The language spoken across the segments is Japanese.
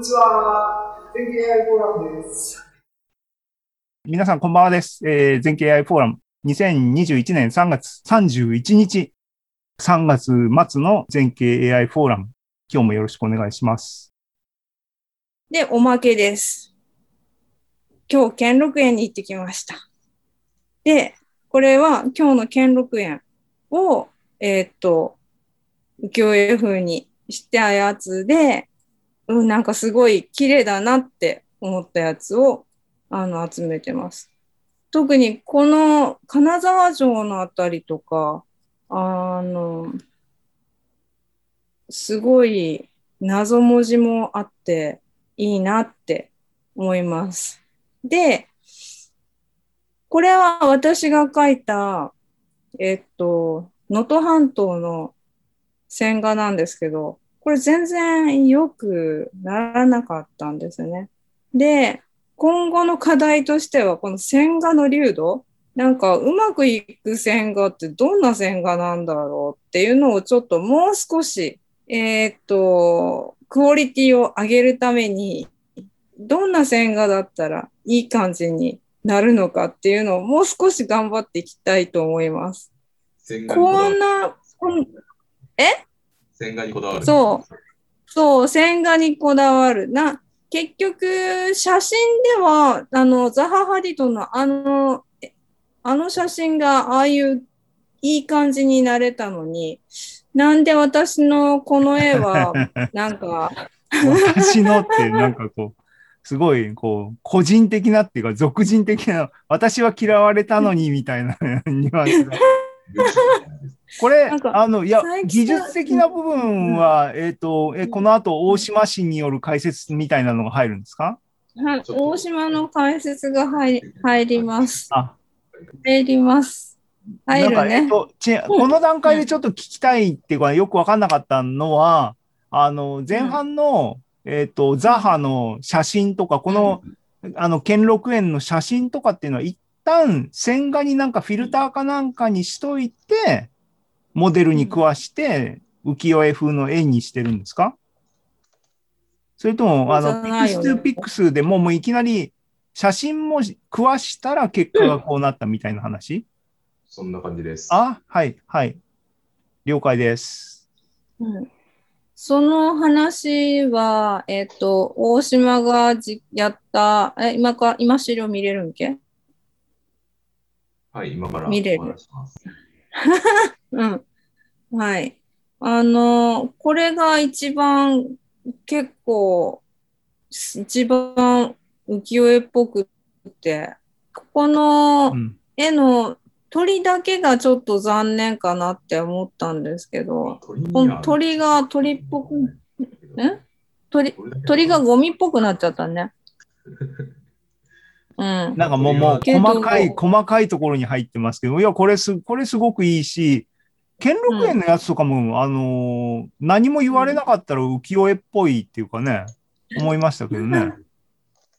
にちは。全経 AI フォーラムです。皆さん、こんばんはです。えー、全経 AI フォーラム、2021年3月31日、3月末の全経 AI フォーラム、今日もよろしくお願いします。で、おまけです。今日、兼六園に行ってきました。で、これは今日の兼六園を、えー、っと、浮世絵風にしたやつで、うん、なんかすごい綺麗だなって思ったやつをあの集めてます。特にこの金沢城のあたりとか、あの、すごい謎文字もあっていいなって思います。で、これは私が書いた、えっと、能登半島の線画なんですけど、これ全然良くならなかったんですね。で、今後の課題としては、この線画の流度、なんかうまくいく線画ってどんな線画なんだろうっていうのをちょっともう少し、えー、っと、クオリティを上げるために、どんな線画だったらいい感じになるのかっていうのをもう少し頑張っていきたいと思います。こんな、え？線画にこだわる。そう。そう、線画にこだわる。な、結局、写真では、あの、ザハ・ハディトのあの、あの写真がああいういい感じになれたのに、なんで私のこの絵は、なんか私のってなんかこう、すごい、こう、個人的なっていうか、俗人的な、私は嫌われたのにみたいなニュアンスが。これ、あの、いや、技術的な部分は、えっ、ー、と、え、この後、大島氏による解説みたいなのが入るんですか？はい、大島の解説が入入ります。あ。入ります。入るね、えっとち。この段階でちょっと聞きたいっていうか、よくわかんなかったのは、あの、前半の、うん、えっ、ー、と、ザハの写真とか、この、あの、兼六園の写真とかっていうのは、一旦線画になんかフィルターかなんかにしといて、モデルに食わして浮世絵風の絵にしてるんですか？それとも、あの、ピクス2ピックスでももういきなり写真も食わしたら結果がこうなったみたいな話、そんな感じです。あ、はい、はい。了解です。うん、その話は、えっ、ー、と、大島がじやった、え、今か、今資料見れるんけ？はい、今から見れる。うん。はい。あの、これが一番結構、一番浮世絵っぽくて、ここの絵の鳥だけがちょっと残念かなって思ったんですけど、鳥が鳥っぽく、え？鳥鳥がゴミっぽくなっちゃったね。うん、なんかもう、もう細かい、細かいところに入ってますけど、いや、これす、これすごくいいし、兼六園のやつとかも、うん、あのー、何も言われなかったら浮世絵っぽいっていうかね、思いましたけどね。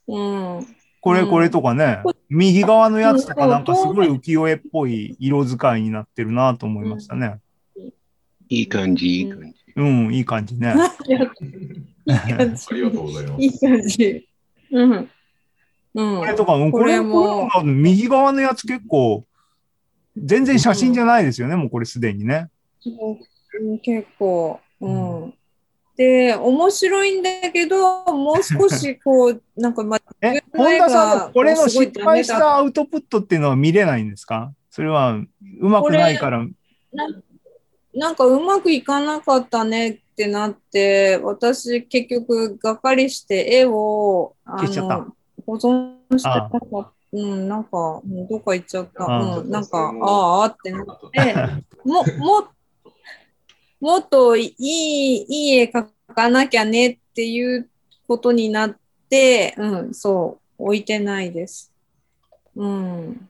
うん。これこれとかね、うん、右側のやつとかなんかすごい浮世絵っぽい色使いになってるなと思いましたね。いい感じ、いい感じ。うん、いい感じね。いい感じ。ありがとうございます。いい感じ。うん。うん、これとか、これも、右側のやつ結構、全然写真じゃないですよね、もうこれすでにね。結構、うん。で、面白いんだけど、もう少しこう、なんかま え、本田さん、これの失敗したアウトプットっていうのは見れないんですか？それはうまくないからな。なんかうまくいかなかったねってなって、私結局がっかりして絵を消しちゃった保存してなかった。うん、なんか、どっか行っちゃった。うん、なんか、ああってなって、も、も、もっといい、いい絵描かなきゃねっていうことになって、うん、そう、置いてないです。うん。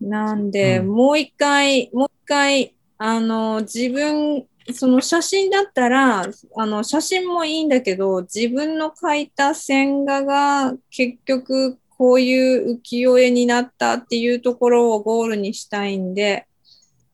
なんで、うん、もう一回、もう一回、あの、自分、その写真だったら、あの、写真もいいんだけど、自分の描いた線画が結局こういう浮世絵になったっていうところをゴールにしたいんで、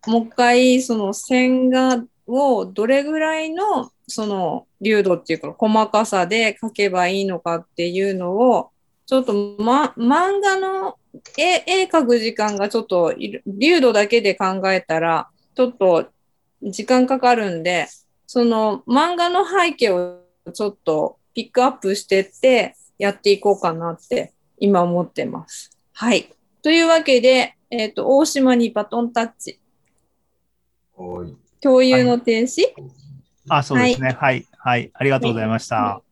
もう一回その線画をどれぐらいのその流度っていうか細かさで描けばいいのかっていうのをちょっと、ま、漫画の絵絵描く時間がちょっと流度だけで考えたらちょっと時間かかるんでその漫画の背景をちょっとピックアップしてってやっていこうかなって今思ってます。はい。というわけで、えっ、と、大島にバトンタッチ。はい。共有の停止、あ、そうですね。はい。はい。ありがとうございました。